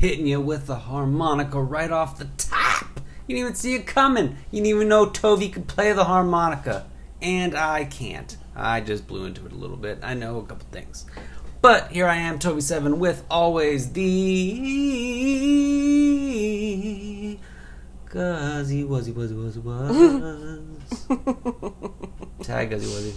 hitting you with the harmonica right off the top. You didn't even see it coming. You didn't even know Toby could play the harmonica. And I can't. I just blew into it a little bit. I know a couple things. But here I am, Toby7, with always the. Guzzy, wuzzy, wuzzy, wuzzy, wuzz. Say hi, Guzzy, wuzzy.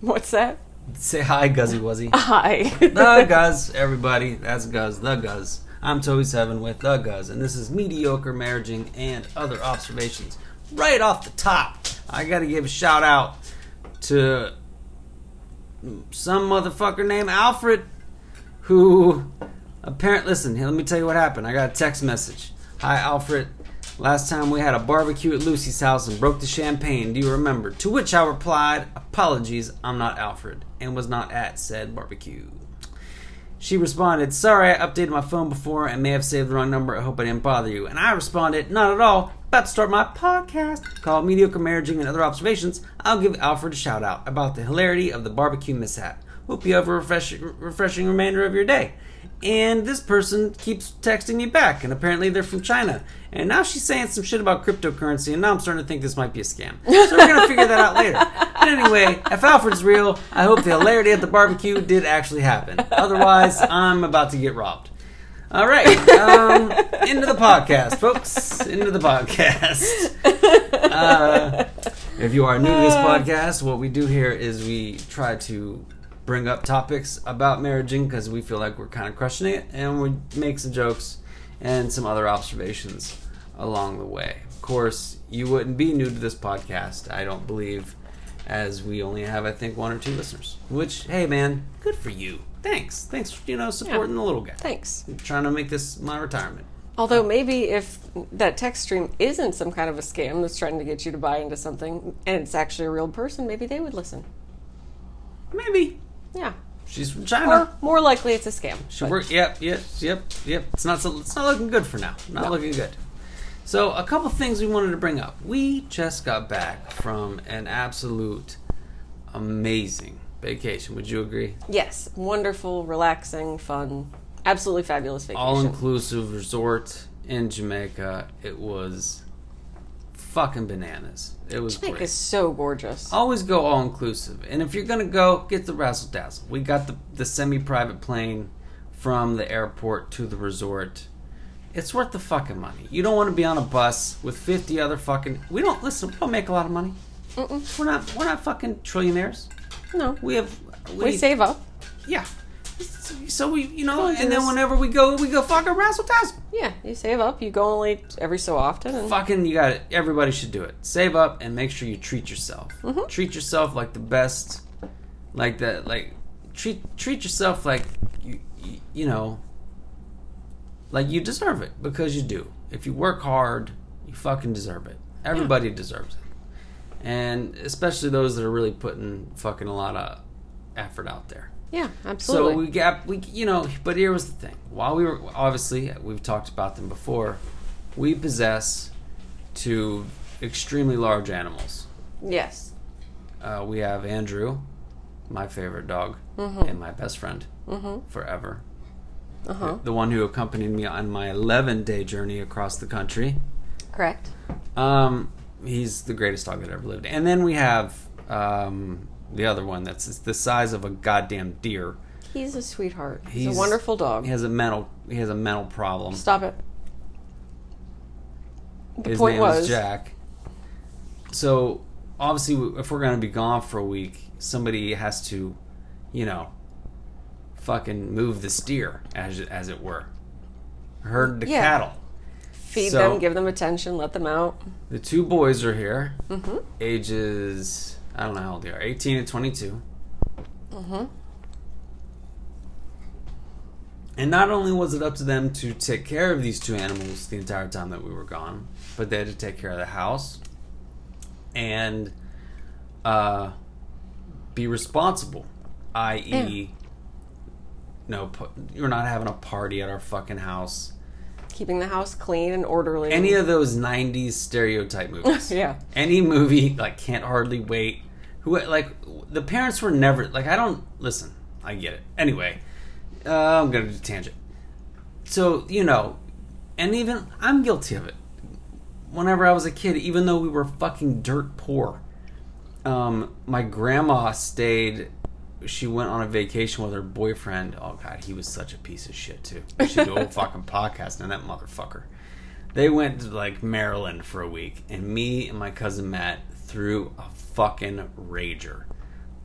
What's that? Say hi, Guzzy, wuzzy. Hi. the Guz, everybody. That's Guz, the Guz. I'm Toby7 with the Guz, and this is mediocre marriaging and other observations. Right off the top, I gotta give a shout out to some motherfucker named Alfred who apparently listen, let me tell you what happened. I got a text message. Hi Alfred. Last time we had a barbecue at Lucy's house and broke the champagne. Do you remember? To which I replied, Apologies, I'm not Alfred, and was not at said barbecue. She responded, Sorry, I updated my phone before and may have saved the wrong number. I hope I didn't bother you. And I responded, Not at all. About to start my podcast called Mediocre Marriaging and Other Observations. I'll give Alfred a shout out about the hilarity of the barbecue mishap. Hope you have a refresh- refreshing remainder of your day. And this person keeps texting me back, and apparently they're from China. And now she's saying some shit about cryptocurrency, and now I'm starting to think this might be a scam. So we're gonna figure that out later. But anyway, if Alfred's real, I hope the hilarity at the barbecue did actually happen. Otherwise, I'm about to get robbed. All right, um, into the podcast, folks. Into the podcast. Uh, if you are new to this podcast, what we do here is we try to bring up topics about marriaging because we feel like we're kind of crushing it, and we make some jokes and some other observations along the way. Of course, you wouldn't be new to this podcast, I don't believe, as we only have, I think, one or two listeners. Which, hey, man, good for you. Thanks. Thanks for, you know, supporting the little guy. Thanks. I'm trying to make this my retirement. Although maybe if that text stream isn't some kind of a scam that's trying to get you to buy into something and it's actually a real person, maybe they would listen. Maybe. Yeah. She's from Or China. more likely it's a scam. She but- work. Yep, yep, yep, yep. It's not. So, it's not looking good for now. Not looking good. So, a couple things we wanted to bring up. We just got back from an absolute amazing vacation. Would you agree? Yes. Wonderful, relaxing, fun, absolutely fabulous vacation. All inclusive resort in Jamaica. It was fucking bananas. It was Jamaica is so gorgeous. Always go all inclusive. And if you're gonna go, get the razzle dazzle. We got the the semi private plane from the airport to the resort. It's worth the fucking money. You don't want to be on a bus with fifty other fucking. We don't listen. We don't make a lot of money. Mm-mm. We're not. We're not fucking trillionaires. No. We have. We save up. Yeah. So we, you know, and then whenever we go, we go fucking razzle dazzle. Yeah, you save up. You go only every so often. And Fucking, you got it. Everybody should do it. Save up and make sure you treat yourself. Mm-hmm. Treat yourself like the best, like that. Like treat treat yourself like you, you you know, like you deserve it because you do. If you work hard, you fucking deserve it. Everybody deserves it, and especially those that are really putting fucking a lot of effort out there. Yeah, absolutely. So we got we you know, but here was the thing. While we were obviously we've talked about them before, we possess two extremely large animals. yes. Uh, we have Andrew, my favorite dog, Mm-hmm. and my best friend forever. Uh huh. The one who accompanied me on my 11 day journey across the country. Correct. Um, he's the greatest dog that ever lived. And then we have um, the other one that's the size of a goddamn deer. He's a sweetheart. He's, He's- a wonderful dog. He has a mental he has a mental problem. Stop it. The His point name was is Jack. So obviously, if we're gonna be gone for a week, somebody has to, you know, fucking move the steer, as as it were, herd the Yeah. cattle. feed so- them, give them attention, let them out. The two boys are here, Mm-hmm. ages I don't know how old they are, eighteen and twenty-two. Mm-hmm. And not only was it up to them to take care of these two animals the entire time that we were gone, but they had to take care of the house and uh, be responsible, i.e., no, you're not having a party at our fucking house. Keeping the house clean and orderly. Any of those '90s stereotype movies. yeah. Any movie like Can't Hardly Wait. Who like the parents were never like I don't listen. I get it. Anyway, uh, I'm gonna do tangent. so you know, and even I'm guilty of it. Whenever I was a kid, even though we were fucking dirt poor, um, my grandma stayed. She went on a vacation with her boyfriend. Oh god, he was such a piece of shit too. We should do a whole fucking podcast on that motherfucker. They went to like Maryland for a week, and me and my cousin Matt threw a fucking rager,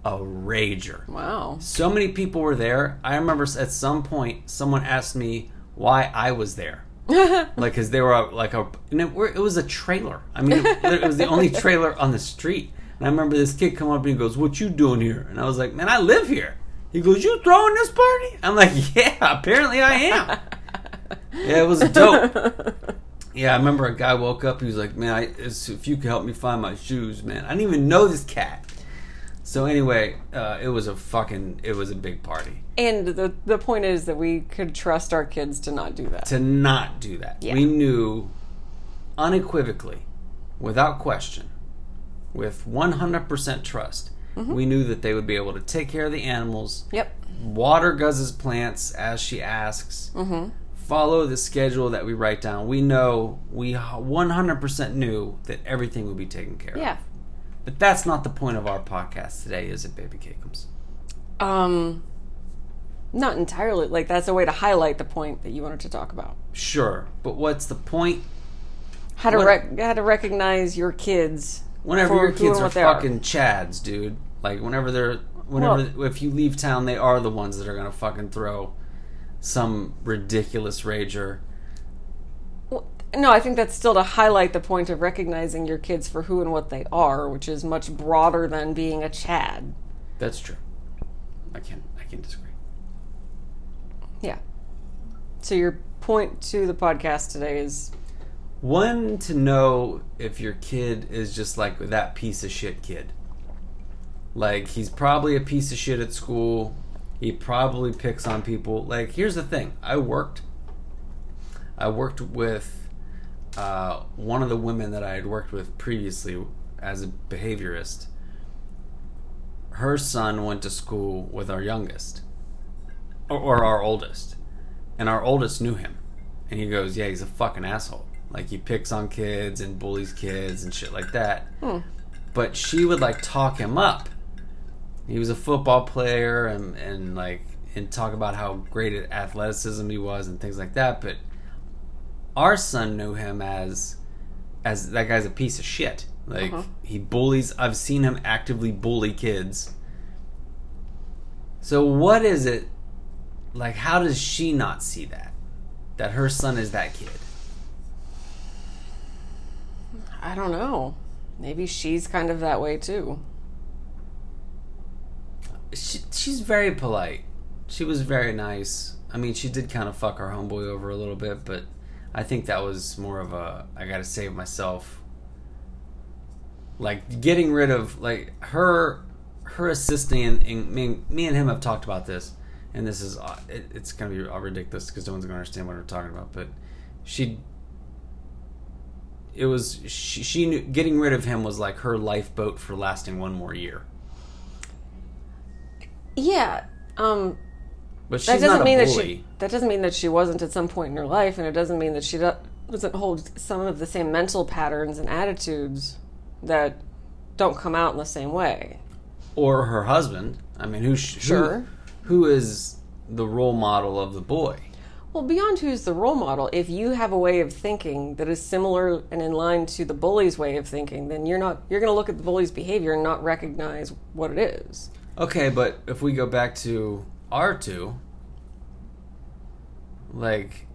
a rager. Wow. So many people were there. I remember at some point someone asked me why I was there. like, because they were like a, and it, it was a trailer. I mean, it was the only trailer on the street. And I remember this kid come up and he goes, "What you doing here?" And I was like, "Man, I live here." He goes, "You throwing this party?" I'm like, "Yeah, apparently I am." yeah, it was dope. Yeah, I remember a guy woke up. He was like, "Man, I, if you could help me find my shoes, man." I didn't even know this cat. So anyway, uh, it was a fucking, it was a big party. And the the point is that we could trust our kids to not do that. To not do that, Yeah. we knew unequivocally, without question, with 100% trust, Mm-hmm. we knew that they would be able to take care of the animals, Yep. water Guz's plants as she asks, Mm-hmm. follow the schedule that we write down. We know, we 100% knew that everything would be taken care of. Yeah. But that's not the point of our podcast today, is it, Baby Cakeums? Um. Not entirely. Like that's a way to highlight the point that you wanted to talk about. Sure, but what's the point How to rec- how to recognize your kids whenever your kids are they are. fucking chads, dude? Like whenever they're whenever if you leave town, they are the ones that are gonna fucking throw some ridiculous rager. Well, No, I think that's still to highlight the point of recognizing your kids for who and what they are, which is much broader than being a Chad. That's true. I can't I can't disagree. Yeah. So your point to the podcast today is One to know if your kid is just like that piece of shit kid. Like he's probably a piece of shit at school. He probably picks on people. Like here's the thing. I worked I worked with uh, one of the women that I had worked with previously as a behaviorist. Her son went to school with our youngest or, or our oldest. And our oldest knew him. And he goes, Yeah, he's a fucking asshole. Like, he picks on kids and bullies kids and shit like that. Hmm. But she would, like, talk him up. He was a football player and, and like, and talk about how great at athleticism he was and things like that. But our son knew him as, as that guy's a piece of shit. Like, uh-huh. he bullies, I've seen him actively bully kids. So, what is it like how does she not see that that her son is that kid I don't know. Maybe she's kind of that way too. she, she's very polite she was very nice i mean she did kind of fuck our homeboy over a little bit but i think that was more of a i gotta save myself like getting rid of like her her assisting and, and me, me and him have talked about this and this is uh, it, it's gonna be all ridiculous because no one's gonna understand what we're talking about but she it was she, she knew getting rid of him was like her lifeboat for lasting one more year Yeah. Um but she's that doesn't mean that she that doesn't mean that she wasn't at some point in her life and it doesn't mean that she do- doesn't hold some of the same mental patterns and attitudes that don't come out in the same way. or her husband. I mean, who Sure. who, who is the role model of the boy? Well, beyond who's the role model, if you have a way of thinking that is similar and in line to the bully's way of thinking, then you're not you're going to look at the bully's behavior and not recognize what it is. Okay, but if we go back to our two, like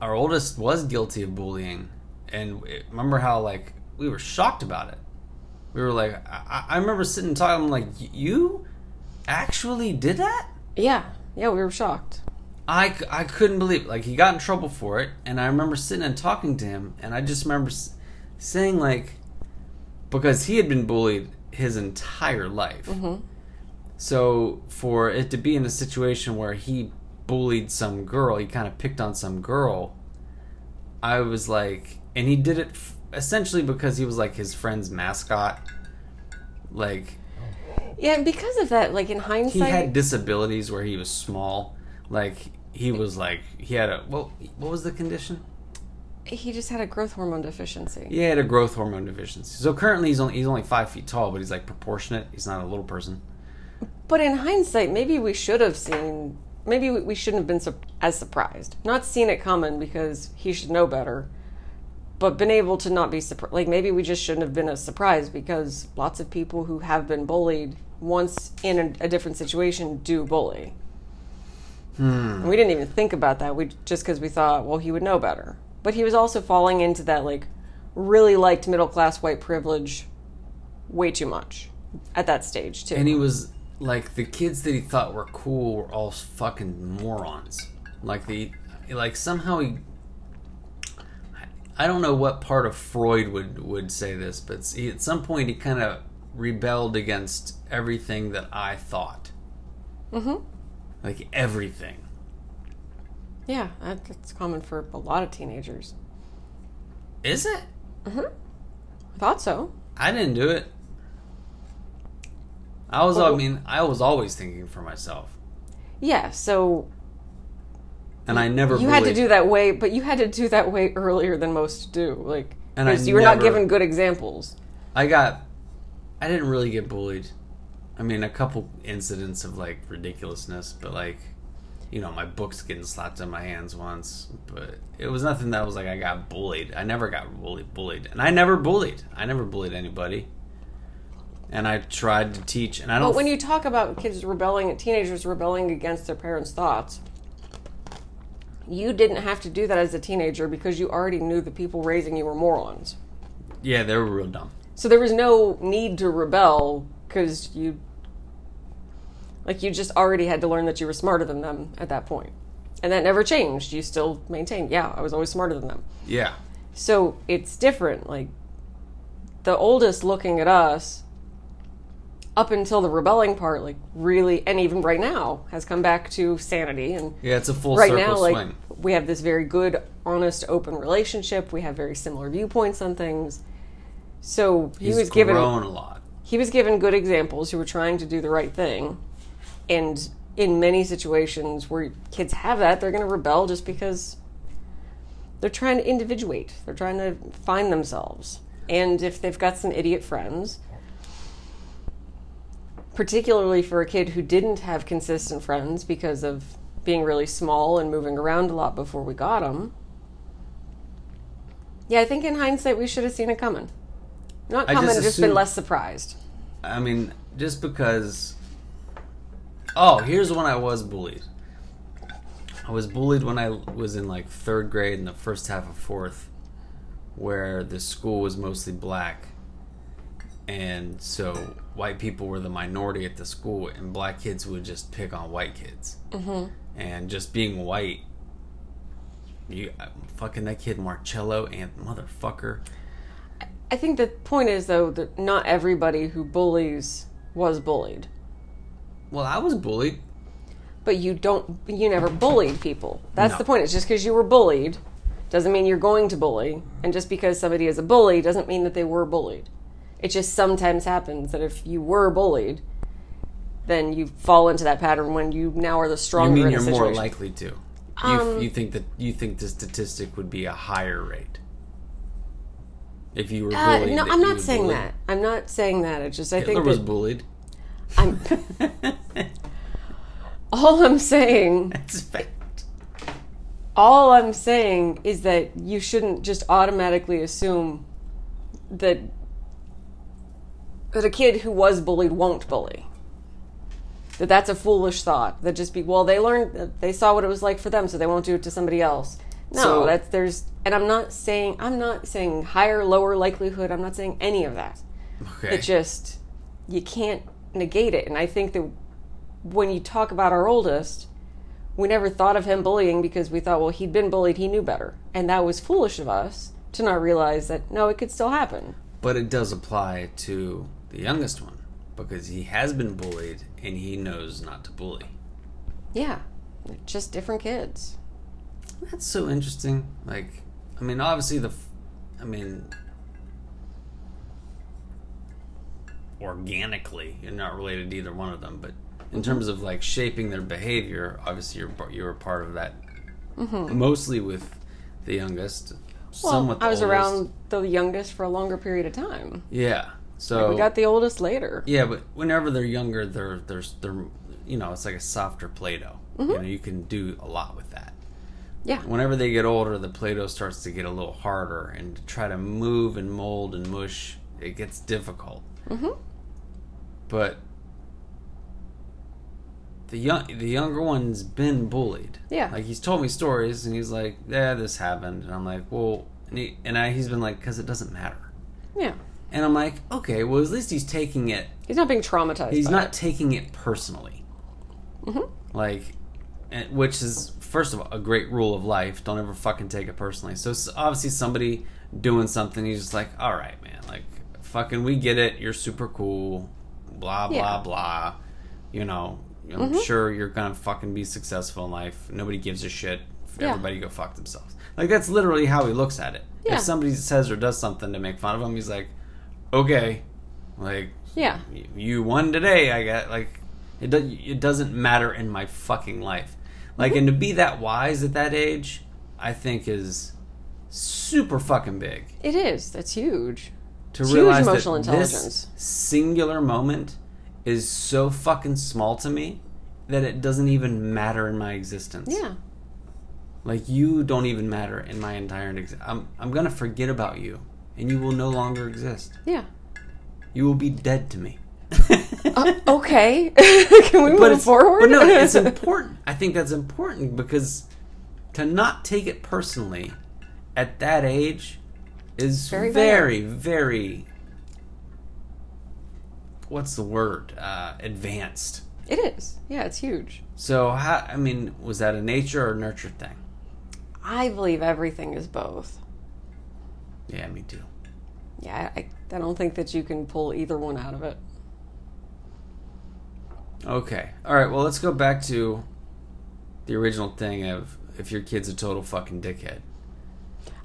our oldest was guilty of bullying, and remember how like we were shocked about it. We were like, I, I remember sitting and talking. Like, you actually did that? Yeah. Yeah, we were shocked. I, I couldn't believe like he got in trouble for it and i remember sitting and talking to him and i just remember s- saying like because he had been bullied his entire life. Mm-hmm. So for it to be in a situation where he bullied some girl he kind of picked on some girl i was like and he did it f- essentially because he was like his friend's mascot. Like Yeah, and because of that, like in hindsight, he had disabilities where he was small like he was like he had a well, what was the condition? He just had a growth hormone deficiency. He had a growth hormone deficiency. So currently he's only he's only five feet tall, but he's like proportionate. He's not a little person. But in hindsight, maybe we should have seen. Maybe we- we shouldn't have been su- as surprised. Not seen it coming because he should know better, but been able to not be surprised. Like maybe we just shouldn't have been as surprised because lots of people who have been bullied once in a, a different situation do bully. And we didn't even think about that. We just because we thought, well, he would know better. But he was also falling into that like really liked middle class white privilege way too much at that stage too. And he was like the kids that he thought were cool were all fucking morons. Like the like somehow he I don't know what part of Freud would would say this, but he, at some point he kind of rebelled against everything that I thought. Mhm. Like everything. Yeah, that- that's common for a lot of teenagers. Is it? Mm-hmm. I thought so. I didn't do it. I was I mean, I was always thinking for myself. Yeah, so And I never you had to do that way, but you had to do that way earlier than most do. Like, And I because you were not given good examples. I got. I didn't really get bullied. I mean, a couple incidents of like ridiculousness, but like, you know, my books getting slapped in my hands once. But it was nothing that was like I got bullied. I never got bullied. Bullied, and I never bullied. I never bullied anybody. And I tried to teach, and I don't. But when you talk about kids rebelling, teenagers rebelling against their parents' thoughts, you didn't have to do that as a teenager because you already knew the people raising you were morons. yeah, they were real dumb. So there was no need to rebel because you, like, you just already had to learn that you were smarter than them at that point. And that never changed. You still maintained, yeah, I was always smarter than them. Yeah, So it's different. Like, the oldest looking at us, up until the rebelling part, like, really, and even right now, has come back to sanity. And yeah, it's a full right now, like, we have this very good, honest, open relationship. We have very similar viewpoints on things. So he He's was given grown a lot. he was given good examples who were trying to do the right thing. And in many situations where kids have that they're going to rebel just because they're trying to individuate. They're trying to find themselves. And if they've got some idiot friends particularly for a kid who didn't have consistent friends because of being really small and moving around a lot before we got them yeah i think in hindsight we should have seen it coming not I coming just just been less surprised I mean, just because. Oh, here's when I was bullied. I was bullied when I was in like third grade in the first half of fourth, where the school was mostly black. And so white people were the minority at the school, and black kids would just pick on white kids. Mm-hmm. And just being white, you fucking that kid Marcello and motherfucker. I think the point is though that not everybody who bullies was bullied. Well, I was bullied. But you don't you never bullied people. That's No. the point. It's just because you were bullied doesn't mean you're going to bully. And just because somebody is a bully doesn't mean that they were bullied. It just sometimes happens that if you were bullied, then you fall into that pattern when you now are the You stronger mean in you're the more situation. likely to? You, Um, you think that you think the statistic would be a higher rate if you were Uh, bullied? no, I'm not saying bully? that. I'm not saying that. It's just I Hitler think was that bullied. I'm all I'm saying That's fact. all I'm saying is that you shouldn't just automatically assume that that a kid who was bullied won't bully. That that's a foolish thought. That just be well, they learned, they saw what it was like for them, so they won't do it to somebody else. No, So- that's there's, and I'm not saying I'm not saying higher, lower likelihood. I'm not saying any of that. Okay. It just you can't negate it. And I think that when you talk about our oldest, we never thought of him bullying because we thought, well, he'd been bullied, he knew better. And that was foolish of us to not realize that no, it could still happen. but it does apply to the youngest one because he has been bullied and he knows not to bully. Yeah. They're just different kids. That's so interesting. Like, I mean, obviously the, I mean, organically, you're not related to either one of them, but in terms of like shaping their behavior. Obviously, you're you're a part of that, mostly with the youngest. Mm-hmm. Well, I was oldest. around the youngest for a longer period of time. Yeah. So We got the oldest later. Yeah, but whenever they're younger, they're they're they're you know it's like a softer Play-Doh. You know, you can do a lot with that. Yeah. Whenever they get older, the Play-Doh starts to get a little harder, and to try to move and mold and mush, it gets difficult. Mhm. But the young the younger one's been bullied. Yeah. like he's told me stories, and he's like, "Yeah, this happened," and I'm like, "Well," and he and I, he's been like, "Cause it doesn't matter." Yeah. And I'm like, okay, well, at least he's taking it He's not being traumatized. he's not it. taking it personally. Mhm. Like, which is first of all a great rule of life. Don't ever fucking take it personally. So obviously somebody doing something, he's just like, all right, man, like fucking, we get it. You're super cool. Blah blah Yeah. blah. You know, I'm mm-hmm. sure you're gonna fucking be successful in life. Nobody gives a shit. Yeah. Everybody go fuck themselves. Like that's literally how he looks at it. Yeah. If somebody says or does something to make fun of him, he's like, okay, like Yeah. you won today. I got like it. Do, it doesn't matter in my fucking life. Like, mm-hmm. and to be that wise at that age, I think is super fucking big. It is. That's huge. To It's huge emotional that intelligence. this singular moment is so fucking small to me that it doesn't even matter in my existence. Yeah. Like you don't even matter in my entire existence. I'm I'm gonna forget about you, and you will no longer exist. Yeah. You will be dead to me. Uh, okay. Can we move it's, forward? But no, it's important. I think that's important because to not take it personally at that age is Very very, very, what's the word? Uh, advanced. It is. Yeah, it's huge. So, how, I mean, was that a nature or nurture thing? I believe everything is both. Yeah, me too. Yeah, I, I don't think that you can pull either one out of it. Okay. All right. Well, let's go back to the original thing of if your kid's a total fucking dickhead.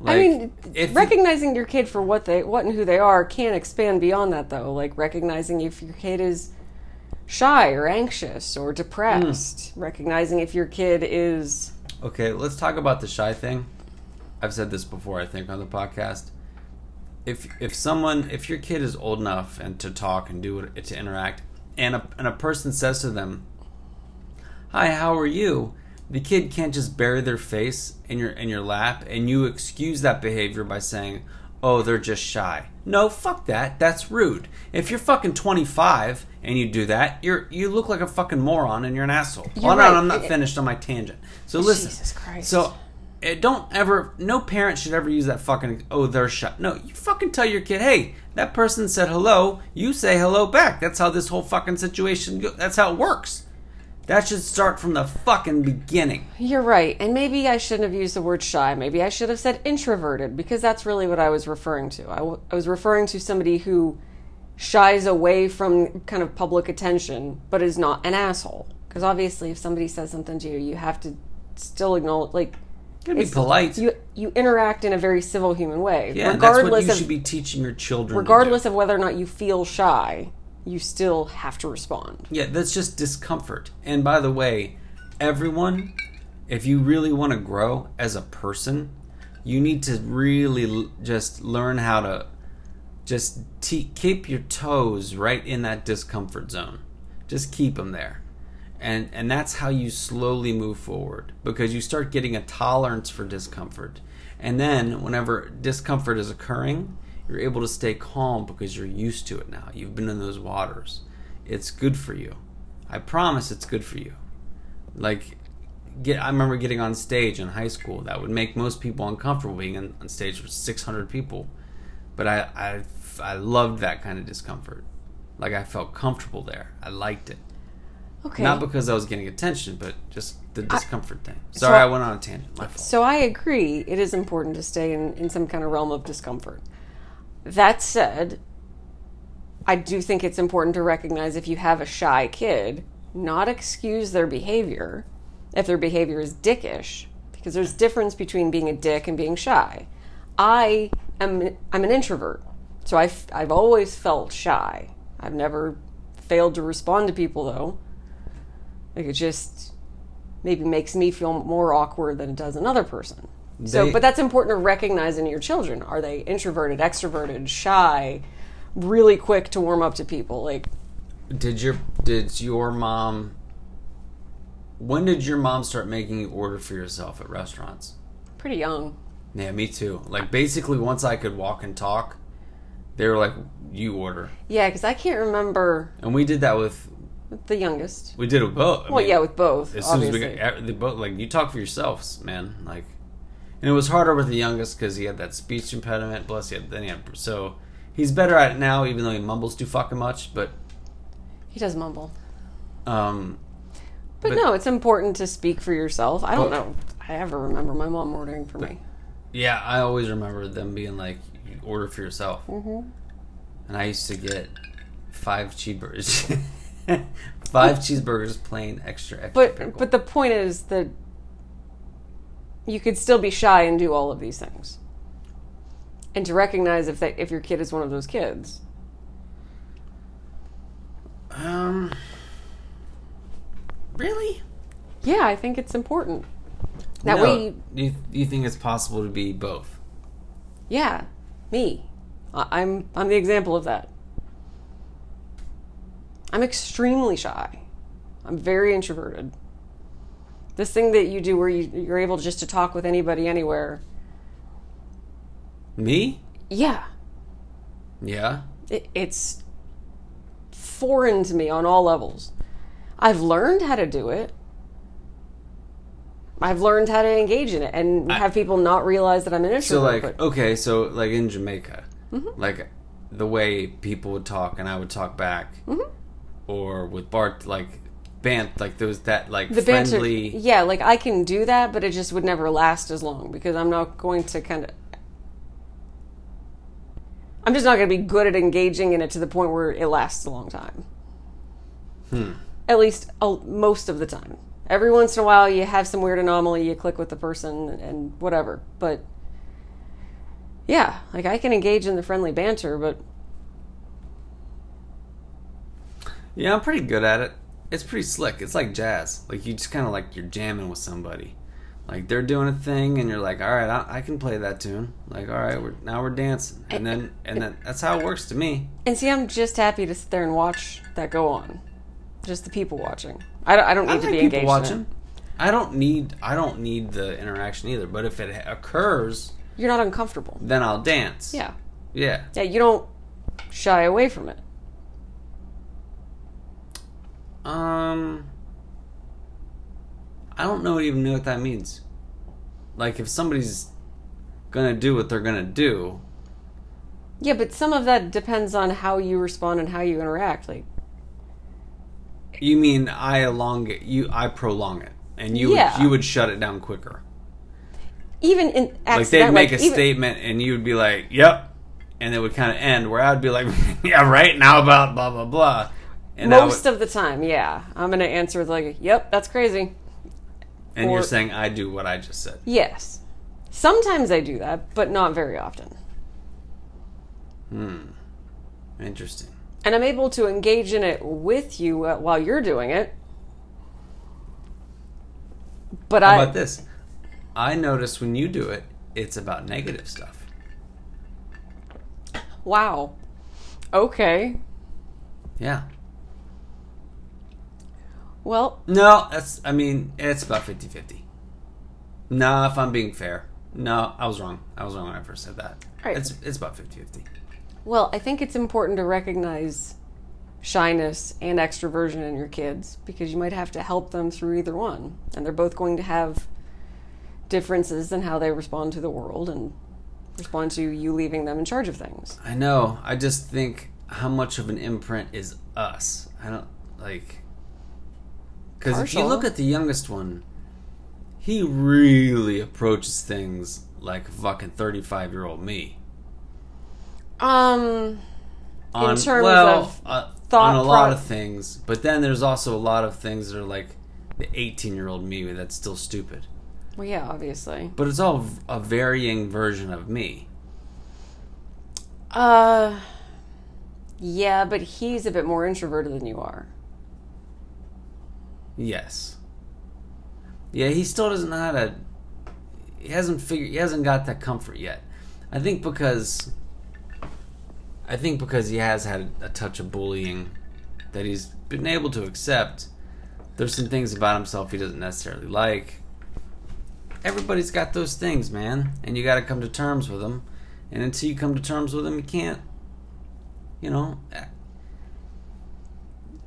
I mean, recognizing your kid for what they, what and who they are, can expand beyond that though. Like recognizing if your kid is shy or anxious or depressed. Hmm. Recognizing if your kid is Okay, let's talk about the shy thing. I've said this before, I think, on the podcast. If if someone, if your kid is old enough and to talk and do it to interact, and a and a person says to them, "Hi, how are you?" The kid can't just bury their face in your in your lap, and you excuse that behavior by saying, "Oh, they're just shy." No, fuck that. That's rude. If you're fucking 25 and you do that, you're you look like a fucking moron and you're an asshole. You're Hold on, right. I'm not It- finished on my tangent. So listen. Jesus Christ. So don't ever. No parent should ever use that fucking. Oh, they're shut No, you fucking tell your kid, hey, that person said hello. You say hello back. That's how this whole fucking situation. Go- that's how it works. That should start from the fucking beginning. You're right. And maybe I shouldn't have used the word shy. Maybe I should have said introverted because that's really what I was referring to. I, w- I was referring to somebody who shies away from kind of public attention but is not an asshole. Because obviously, if somebody says something to you, you have to still acknowledge, like, Gotta be polite. You you interact in a very civil human way, yeah, and that's what regardless you of should be teaching your children. regardless of whether or not you feel shy. You still have to respond. Yeah, that's just discomfort. And by the way, everyone, if you really want to grow as a person, you need to really l- just learn how to just te- keep your toes right in that discomfort zone. Just keep them there. And and that's how you slowly move forward because you start getting a tolerance for discomfort. And then whenever discomfort is occurring, you're able to stay calm because you're used to it now. You've been in those waters. It's good for you. I promise it's good for you. Like get I remember getting on stage in high school that would make most people uncomfortable being on, on stage with 600 people. But I, I I loved that kind of discomfort. Like I felt comfortable there. I liked it. Okay. Not because I was getting attention, but just the discomfort thing. so Sorry, I, I- went on a tangent. My fault. So I agree, it is important to stay in, in some kind of realm of discomfort. That said, I do think it's important to recognize if you have a shy kid, not excuse their behavior if their behavior is dickish, because there's difference between being a dick and being shy. I am I'm an introvert, so I've I've always felt shy. I've never failed to respond to people though. Like it just maybe makes me feel more awkward than it does another person. So, but that's important to recognize in your children. Are they introverted, extroverted, shy, really quick to warm up to people? Like, Did your did your mom? When did your mom start making you order for yourself at restaurants? pretty young. Yeah, me too. Like basically, once I could walk and talk, they were like, "You order," Yeah, because I can't remember and we did that with the youngest. we did it with both. I Well, mean, yeah, with both. as soon as we got both like you talk for yourselves, man. Like, and it was harder with the youngest because he had that speech impediment. Plus, he had then he had so he's better at it now, even though he mumbles too fucking much. But he does mumble. um, But, But- no, it's important to speak for yourself. I don't But- know. I ever remember my mom ordering for me. Yeah, I always remember them being like, order for yourself," Mm-hmm. and I used to get five cheeseburgers, five cheeseburgers, plain extra extra. But pickle. but the point is that you could still be shy and do all of these things, and to recognize if that if your kid is one of those kids. um, really, Yeah, I think it's important. That No, way, do you, you think it's possible to be both? yeah, me, I'm I'm the example of that. I'm extremely shy. I'm very introverted. This thing that you do where you, you're able just to talk with anybody anywhere. Me? Yeah, Yeah. it, it's foreign to me on all levels. I've learned how to do it. I've learned how to engage in it and I- have people not realize that I'm an introvert. So like, but- okay, so like in Jamaica, Mm-hmm. like the way people would talk and I would talk back, Mm-hmm. Or with Bart, like bant, like those that like the banter, friendly. yeah, like I can do that, but it just would never last as long because I'm not going to kind of. I'm just not going to be good at engaging in it to the point where it lasts a long time. Hmm. At least uh, most of the time. Every once in a while, you have some weird anomaly, you click with the person and whatever. But yeah, like I can engage in the friendly banter, but Yeah, I'm pretty good at it. It's pretty slick. It's like jazz. Like you just kind of like you're jamming with somebody. Like they're doing a thing, and you're like, all right, I, I can play that tune. Like, all right, we're now we're dancing, and then and then that's how it works to me. and see, I'm just happy to sit there and watch that go on. Just the people watching. I don't, I don't need I to like be engaged. watching. In. I don't need I don't need the interaction either. But if it occurs, You're not uncomfortable. then I'll dance. Yeah. Yeah. Yeah, you don't shy away from it. Um. I don't know even know what that means. Like if somebody's gonna do what they're gonna do, Yeah, but some of that depends on how you respond and how you interact. Like, you mean I elongate you I prolong it. And you Yeah. would, you would shut it down quicker. even in Like they'd make like, a even- statement and you would be like, "Yep," and it would kind of end where I'd be like, "Yeah, right now about blah blah blah," and most would, of the time, yeah, I'm gonna answer with like, "Yep, that's crazy." and you're saying I do what I just said. Yes, sometimes I do that, but not very often. Hmm. Interesting. And I'm able to engage in it with you while you're doing it. But How I about this? I notice when you do it, it's about negative stuff. wow, okay, Yeah. Well, No, that's. I mean, it's about 50-50. No, if I'm being fair. No, I was wrong. I was wrong when I first said that. Right. It's it's about 50-50. Well, I think it's important to recognize shyness and extroversion in your kids because you might have to help them through either one. And they're both going to have differences in how they respond to the world and respond to you leaving them in charge of things. I know. I just think how much of an imprint is us. I don't like because if you look at the youngest one, he really approaches things like fucking thirty-five year old me. Um, On terms well, of uh, thought on a lot pro- of things, but then there's also a lot of things that are like the eighteen-year-old me that's still stupid. well, yeah, obviously. But it's all a varying version of me. Uh, yeah, but he's a bit more introverted than you are. Yes. Yeah, he still doesn't know how to. He hasn't figured. He hasn't got that comfort yet. I think because. I think because he has had a touch of bullying, that he's been able to accept. There's some things about himself he doesn't necessarily like. Everybody's got those things, man, and you got to come to terms with them. And until you come to terms with them, you can't. You know,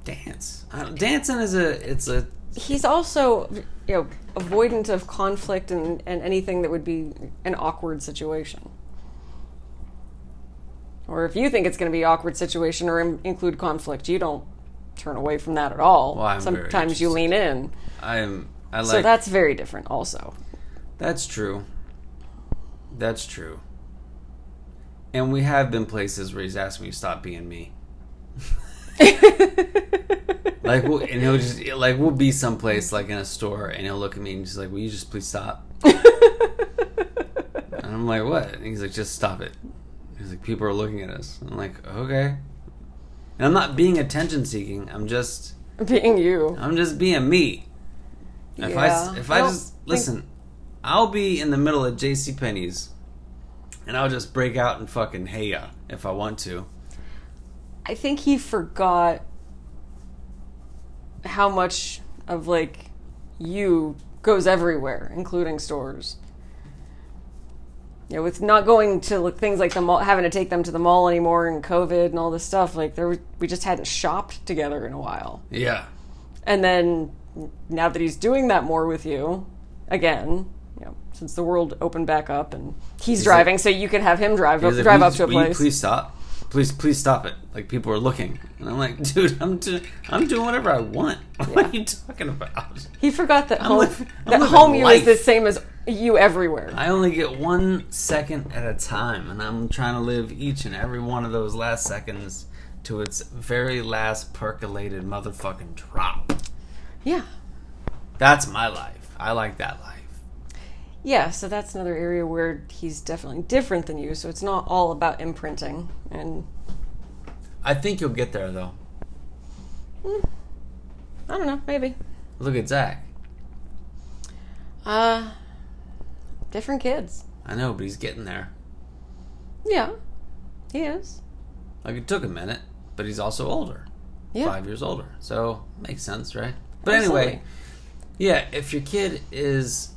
dance. Uh, dancing is a. It's a He's also, you know, avoidant of conflict and, and anything that would be an awkward situation. Or if you think it's going to be an awkward situation or im- include conflict, you don't turn away from that at all. Well, I'm Sometimes you lean in. I am. I like. so that's very different, also. That's true. That's true. And we have been places where he's asked me to stop being me. Like, we'll, and he'll just like we'll be someplace like in a store, and he'll look at me and just like, "Will you just please stop?" and I'm like, "What?" And he's like, "Just stop it." He's like, "People are looking at us." I'm like, "Okay." And I'm not being attention seeking. I'm just Being you. I'm just being me. If Yeah. I if I I just think- listen, I'll be in the middle of J.C. Penney's, and I'll just break out and fucking hey ya if I want to. I think he forgot how much of like you goes everywhere, including stores. You know, with not going to like, things like the mall, having to take them to the mall anymore, and COVID and all this stuff, like there, was- we just hadn't shopped together in a while. Yeah, And then now that he's doing that more with you, again, you know, since the world opened back up and he's, driving, so you can have him drive up, like, drive up to a you place. please stop. Please, please stop it. Like people are looking, and I'm like, dude, I'm do- I'm doing whatever I want. What are you talking about? He forgot that I'm home, living- I'm that living home you life. is the same as you everywhere. I only get one second at a time, and I'm trying to live each and every one of those last seconds to its very last percolated motherfucking drop. yeah. That's my life. I like that life. Yeah, so that's another area where he's definitely different than you, so it's not all about imprinting. And I think you'll get there though. I don't know, maybe. Look at Zach. Uh different kids. I know, but he's getting there. Yeah. He is. Like it took a minute, but he's also older. Yeah. Five years older. So makes sense, right? But Absolutely. anyway, yeah, if your kid is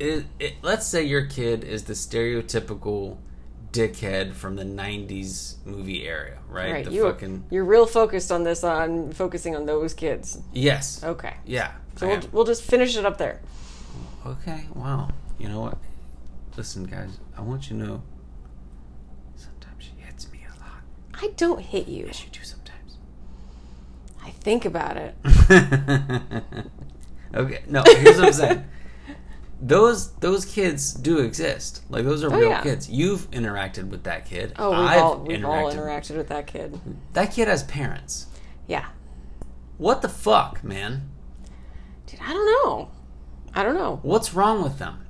it, it let's say your kid is the stereotypical dickhead from the 90s movie era, right? Right. the You fucking you're real focused on this on focusing on those kids. Yes. Okay. Yeah. So we'll, we'll just finish it up there. Okay, wow. You know what? Listen, guys, I want you to know sometimes she hits me a lot. I don't hit you. Yes, you do sometimes. I think about it. okay, no, here's what I'm saying. Those those kids do exist. Like those are Oh, real yeah. kids. You've interacted with that kid. Oh, we've I've all we've all interacted. interacted with that kid. That kid has parents. Yeah. What the fuck, man? Dude, I don't know. I don't know. What's wrong with them?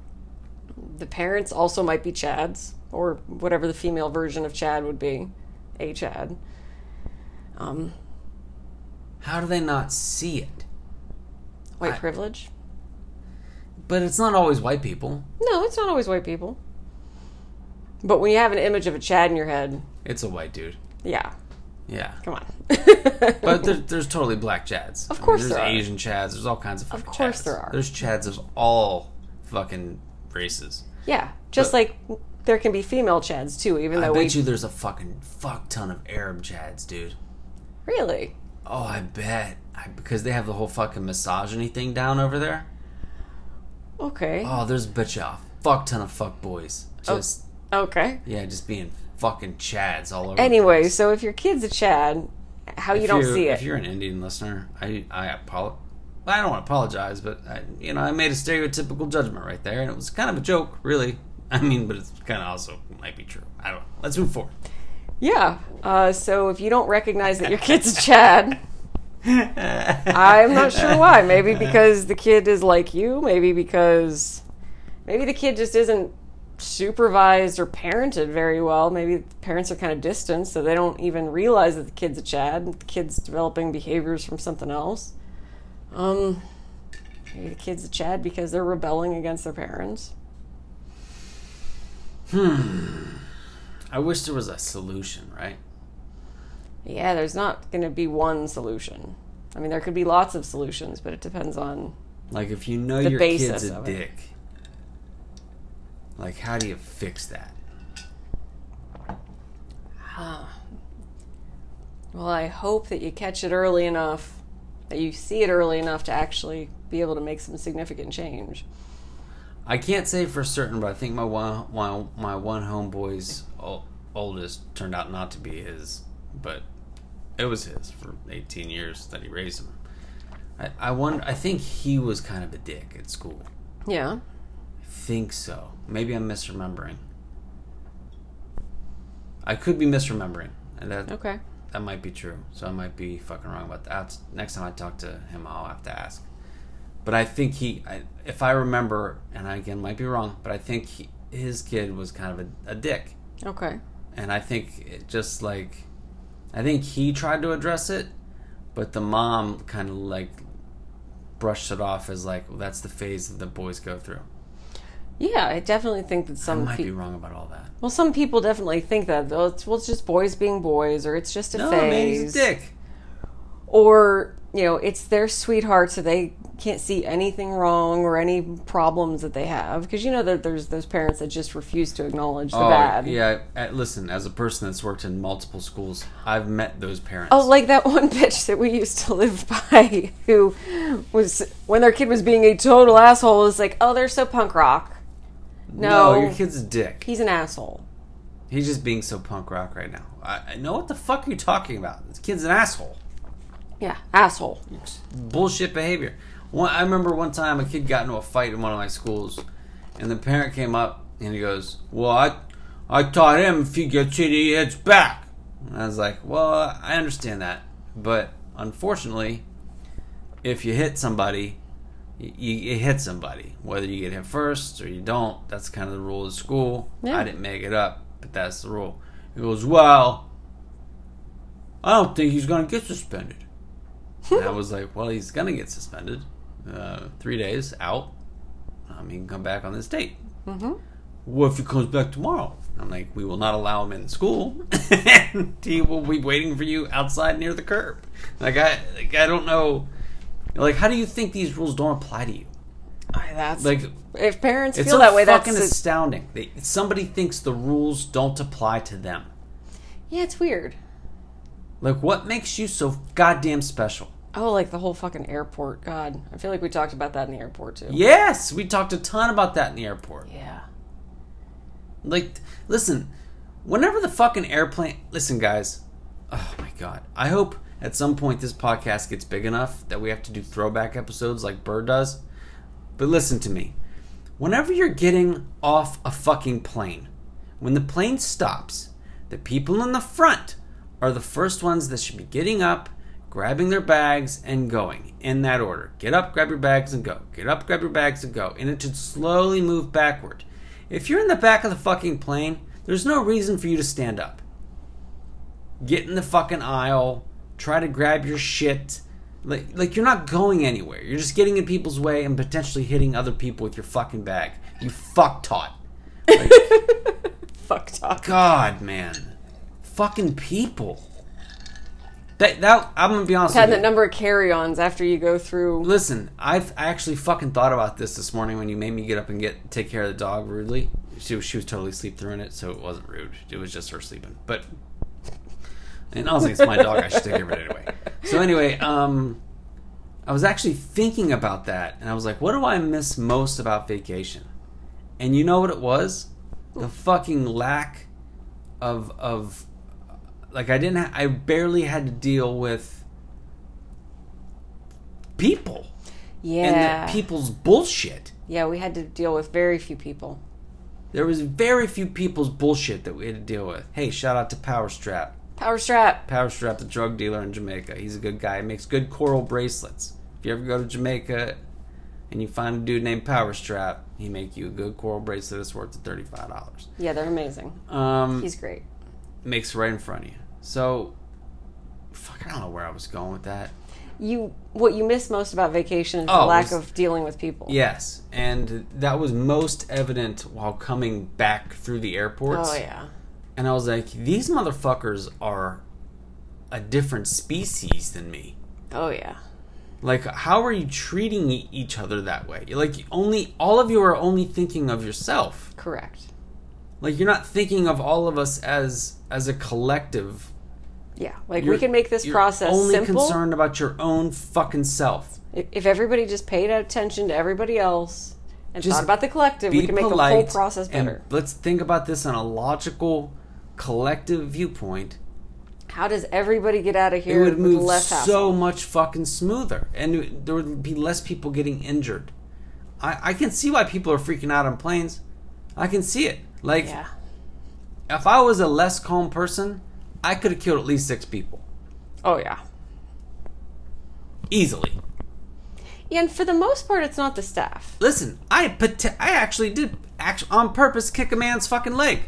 The parents also might be Chads, or whatever the female version of Chad would be, a Chad. Um, How do they not see it? white I- privilege? But it's not always white people. No, it's not always white people. But when you have an image of a Chad in your head, It's a white dude. yeah, Yeah. come on. But there, there's totally black chads. Of course there's there are. Asian chads. There's all kinds of fucking course chads. there are. There's chads of all fucking races. yeah, just But- like there can be female Chads too, even though I bet we you there's a fucking fuck ton of Arab chads, dude. really. Oh, I bet. I, because they have the whole fucking misogyny thing down over there. Okay. Oh, there's a bitch off. fuck ton of fuck boys. Oh. Okay. yeah, just being fucking chads all over. the Anyway, so if your kid's a Chad, how you don't see it? If you're an Indian listener, I I apologize. I don't want to apologize, but I, you know I made a stereotypical judgment right there, and it was kind of a joke, really. I mean, but it's kind of also might be true. I don't know. Let's move forward. Yeah. Uh, so if you don't recognize that your kid's a Chad, I'm not sure why. Maybe because the kid is like you. Maybe because maybe the kid just isn't supervised or parented very well. Maybe the parents are kind of distant, so they don't even realize that the kid's a Chad. The kid's developing behaviors from something else. Um, maybe the kids a Chad because they're rebelling against their parents. Hmm. I wish there was a solution, right? Yeah, there's not going to be one solution. I mean, there could be lots of solutions, but it depends on. Like if you know The your basis kid's a of it. dick, like how do you fix that? Well, I hope that you catch it early enough, that you see it early enough to actually be able to make some significant change. I can't say for certain, but I think my one my, my one homeboy's oldest turned out not to be his, but it was his for 18 years that he raised him. I I wonder. I think he was kind of a dick at school. Yeah. I think so. Maybe I'm misremembering. I could be misremembering, and that Okay. that might be true. So I might be fucking wrong about that. Next time I talk to him, I'll have to ask. But I think he, I, if I remember, and I again might be wrong, but I think he, his kid was kind of a, a dick, Okay. and I think it just like, I think he tried to address it, but the mom kind of like brushed it off as like well, that's the phase that the boys go through. Yeah, I definitely think that I some might be wrong about all that. Well, some people definitely think that. Well, it's, well, it's just boys being boys, or it's just a No, phase. man, he's a dick. or you know it's their sweetheart so they can't see anything wrong or any problems that they have because you know that there's those parents that just refuse to acknowledge the bad Oh, yeah. uh, Listen, as a person that's worked in multiple schools, I've met those parents. oh like that one bitch that we used to live by who was when their kid was being a total asshole was like oh they're so punk rock no, no, your kid's a dick. he's an asshole He's just being so punk rock right now. I, I know what the fuck are you talking about. This kid's an asshole. Yeah asshole Bullshit behavior. One, I remember one time a kid got into a fight in one of my schools, and the parent came up and he goes, "Well, I, I taught him if he gets hit, he hits back." And I was like, "Well, I understand that, but unfortunately, if you hit somebody, you, you hit somebody. Whether you get hit first or you don't, that's kind of the rule of school. Yeah. I didn't make it up, but that's the rule." He goes, "Well, I don't think he's going to get suspended." And I was like, "Well, he's going to get suspended. Uh, three days out. Um, he can come back on this date." mm-hmm. What if he comes back tomorrow? I'm like, we will not allow him in school, and he will be waiting for you outside near the curb. Like I, like I don't know, like how do you think these rules don't apply to you? that's Like if parents feel that way that's fucking astounding. They, somebody thinks the rules don't apply to them. yeah it's weird Like what makes you so goddamn special? Oh like the whole fucking airport god i feel like we talked about that in the airport too Yes, we talked a ton about that in the airport. yeah Like, listen, whenever the fucking airplane. Listen, guys. Oh my god. I hope at some point this podcast gets big enough that we have to do throwback episodes like Bird does. But listen to me. Whenever you're getting off a fucking plane, when the plane stops, the people in the front are the first ones that should be getting up, grabbing their bags, and going in that order. Get up, grab your bags, and go. Get up, grab your bags, and go. And it should slowly move backward. If you're in the back of the fucking plane, there's no reason for you to stand up. Get in the fucking aisle, try to grab your shit. Like, like you're not going anywhere. You're just getting in people's way and potentially hitting other people with your fucking bag. You fuck taught. fuck talk God, man. Fucking people. That, that I'm gonna be honest had the number of carry-ons after you go through Listen, I've I actually fucking thought about this this morning when you made me get up and get take care of the dog rudely. She was she was totally sleep through in it, so it wasn't rude. It was just her sleeping. But and honestly, it's my dog. I should take care of it anyway. So anyway, um, I was actually thinking about that, and I was like, what do I miss most about vacation? And you know what it was? The fucking lack of of like I didn't. Ha- I barely had to deal with people yeah and the people's bullshit. yeah we had to deal with very few people There was very few people's bullshit that we had to deal with. Hey, shout out to Power Strap. power strap Power Strap, the drug dealer in Jamaica. He's a good guy. He makes good coral bracelets. If you ever go to Jamaica and you find a dude named Power Strap, he make you a good coral bracelet that's worth thirty five dollars. yeah they're amazing Um, he's great makes right in front of you. So, fuck, I don't know where I was going with that. you what you miss most about vacation is the Oh, lack was- of dealing with people. Yes, and that was most evident while coming back through the airports. Oh yeah. And I was like, these motherfuckers are a different species than me. Oh yeah. Like, how are you treating e- each other that way? Like, only all of you are only thinking of yourself. Correct. Like, you're not thinking of all of us as as a collective. Yeah. Like You're- we can make this you're process only simple. concerned about your own fucking self. If everybody just paid attention to everybody else and Just thought about the collective, we can make the whole process better. let's think about this on a logical, collective viewpoint. How does everybody get out of here? It would move less so hassle? much fucking smoother, and there would be less people getting injured. I, I can see why people are freaking out on planes. I can see it. Like, Yeah. if I was a less calm person, I could have killed at least six people Oh yeah. easily. Yeah, and for the most part, it's not the staff. Listen, I pot- I actually did act- on purpose kick a man's fucking leg.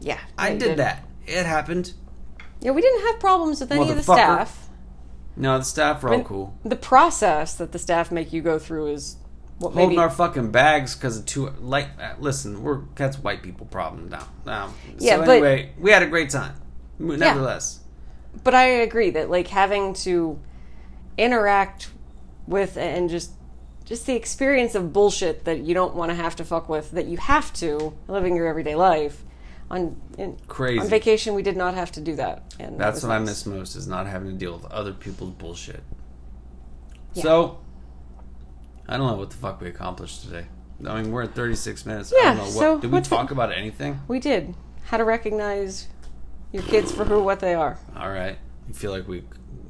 Yeah, I you did, that. It happened. Yeah, we didn't have problems with any of the staff. No, the staff were all cool. The process that the staff make you go through is Holding maybe. our fucking bags because of two like. Uh, listen, we're that's white people problem now. Now, Yeah, so but- anyway, we had a great time. Nevertheless, but I agree that like having to interact with and just just the experience of bullshit that you don't want to have to fuck with that you have to living your everyday life. On in, Crazy. on vacation, we did not have to do that, and that's was what I miss most is not having to deal with other people's bullshit. Yeah. So, I don't know what the fuck we accomplished today. I mean, we're at 36 minutes. I Yeah, don't know what. so did we talk about anything? We did how to recognize your kids for who what they are. All right. You feel like we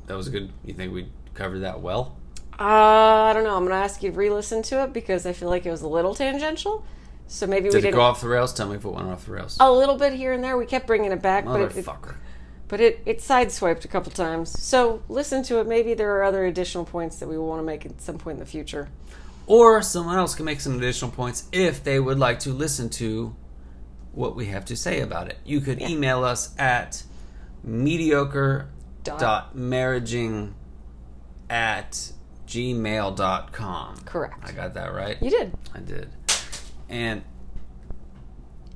that was good? You think we covered that well? Uh, I don't know. I'm gonna ask you to re-listen to it because I feel like it was a little tangential. So maybe we Did it didn't. go off the rails? Tell me if it went off the rails. a little bit here and there. We kept bringing it back, but it, it, Motherfucker. But it, it sideswiped a couple times. So listen to it. Maybe there are other additional points that we will want to make at some point in the future. Or someone else can make some additional points if they would like to listen to what we have to say about it. You could email us at mediocre dot marriaging at gmail.com. Correct. I got that right? You did. I did. And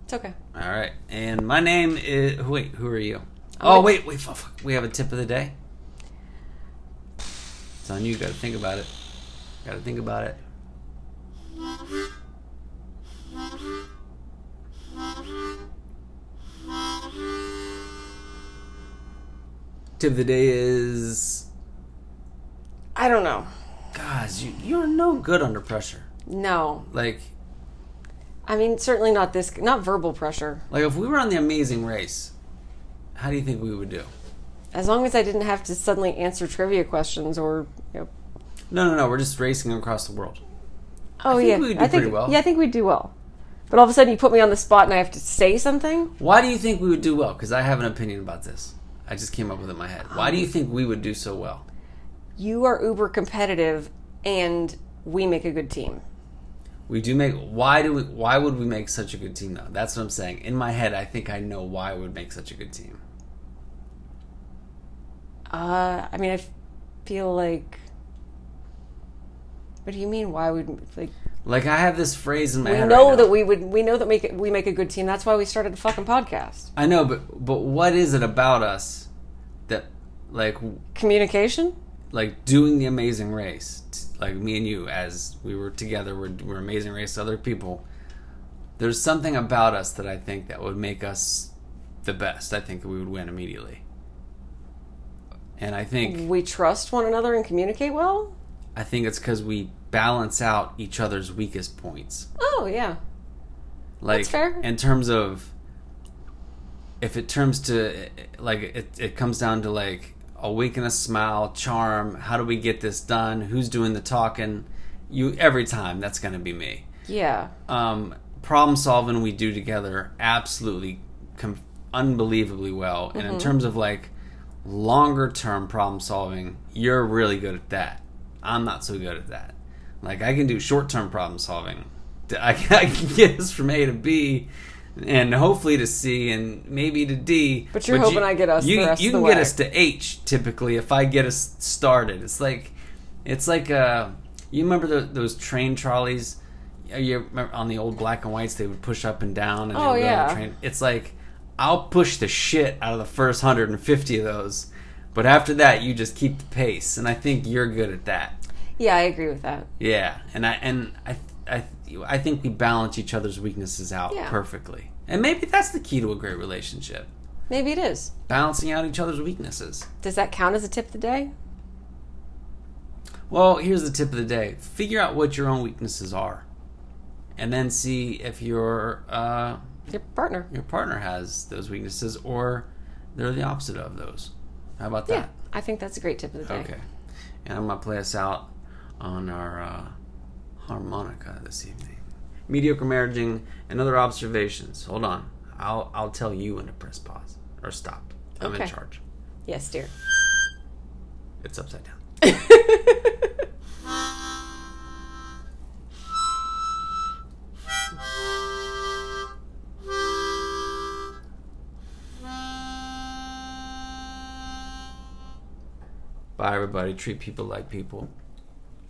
It's okay. all right. And my name is wait, who are you? Oh wait, wait, we have a tip of the day. It's on you. Got to think about it. Got to think about it. Tip of the day is, I don't know. guys, you you're no good under pressure. No, Like, I mean certainly not this. Not verbal pressure. like if we were on the Amazing Race, how do you think we would do? As long as I didn't have to suddenly answer trivia questions or you know, No, no, no. We're just racing across the world. Oh think yeah, we would do I think pretty well. yeah, I think we'd do well. But all of a sudden, you put me on the spot and I have to say something. Why do you think we would do well? Because I have an opinion about this. I just came up with it in my head. Why do you um, think we would do so well? You are uber competitive, and we make a good team. We do make. Why do we? Why would we make such a good team though? That's what I'm saying. In my head, I think I know why we would make such a good team. Uh, I mean, I f- feel like. What do you mean? Why would like? Like I have this phrase in my We head. know right that we would. We know that make we make a good team. That's why we started a fucking podcast. I know, but but what is it about us that like Communication. like doing the Amazing Race, like me and you, as we were together, we're, we're Amazing Race to other people. There's something about us that I think that would make us the best. I think we would win immediately. And I think We trust one another and communicate well. I think it's because we balance out each other's weakest points. Oh yeah, Like fair. in terms of if it turns to like it, it comes down to like a wink and a smile, charm. How do we get this done? Who's doing the talking? You every time that's going to be me. yeah. Um, problem solving we do together absolutely com- unbelievably well. And in terms of like longer term problem solving, you're really good at that. I'm not so good at that. Like I can do short term problem solving. I can, I can get us from A to B, and hopefully to C, and maybe to D. But you're hoping I get us You, the rest you of the can get us to H typically if I get us started. It's like It's like uh, you remember the, those train trolleys? Uh, You remember on the old black and whites, they would push up and down, and Oh, would go on yeah. train. It's like I'll push the shit out of the first 150 of those, but after that, you just keep the pace, and I think you're good at that. Yeah, I agree with that. Yeah, and I and I I I think we balance each other's weaknesses out Yeah. perfectly, and maybe that's the key to a great relationship: Maybe it is. balancing out each other's weaknesses. Does that count as a tip of the day? Well, here's the tip of the day: figure out what your own weaknesses are, and then see if your uh, Your partner. your partner has those weaknesses or they're the opposite of those. How about that? Yeah? I think that's a great tip of the day. Okay. And I'm gonna play us out on our uh, harmonica this evening. Mediocre marriaging and other observations. Hold on. I'll I'll tell you when to press pause or stop. I'm in charge. Yes, dear. It's upside down. Bye everybody. Treat people like people.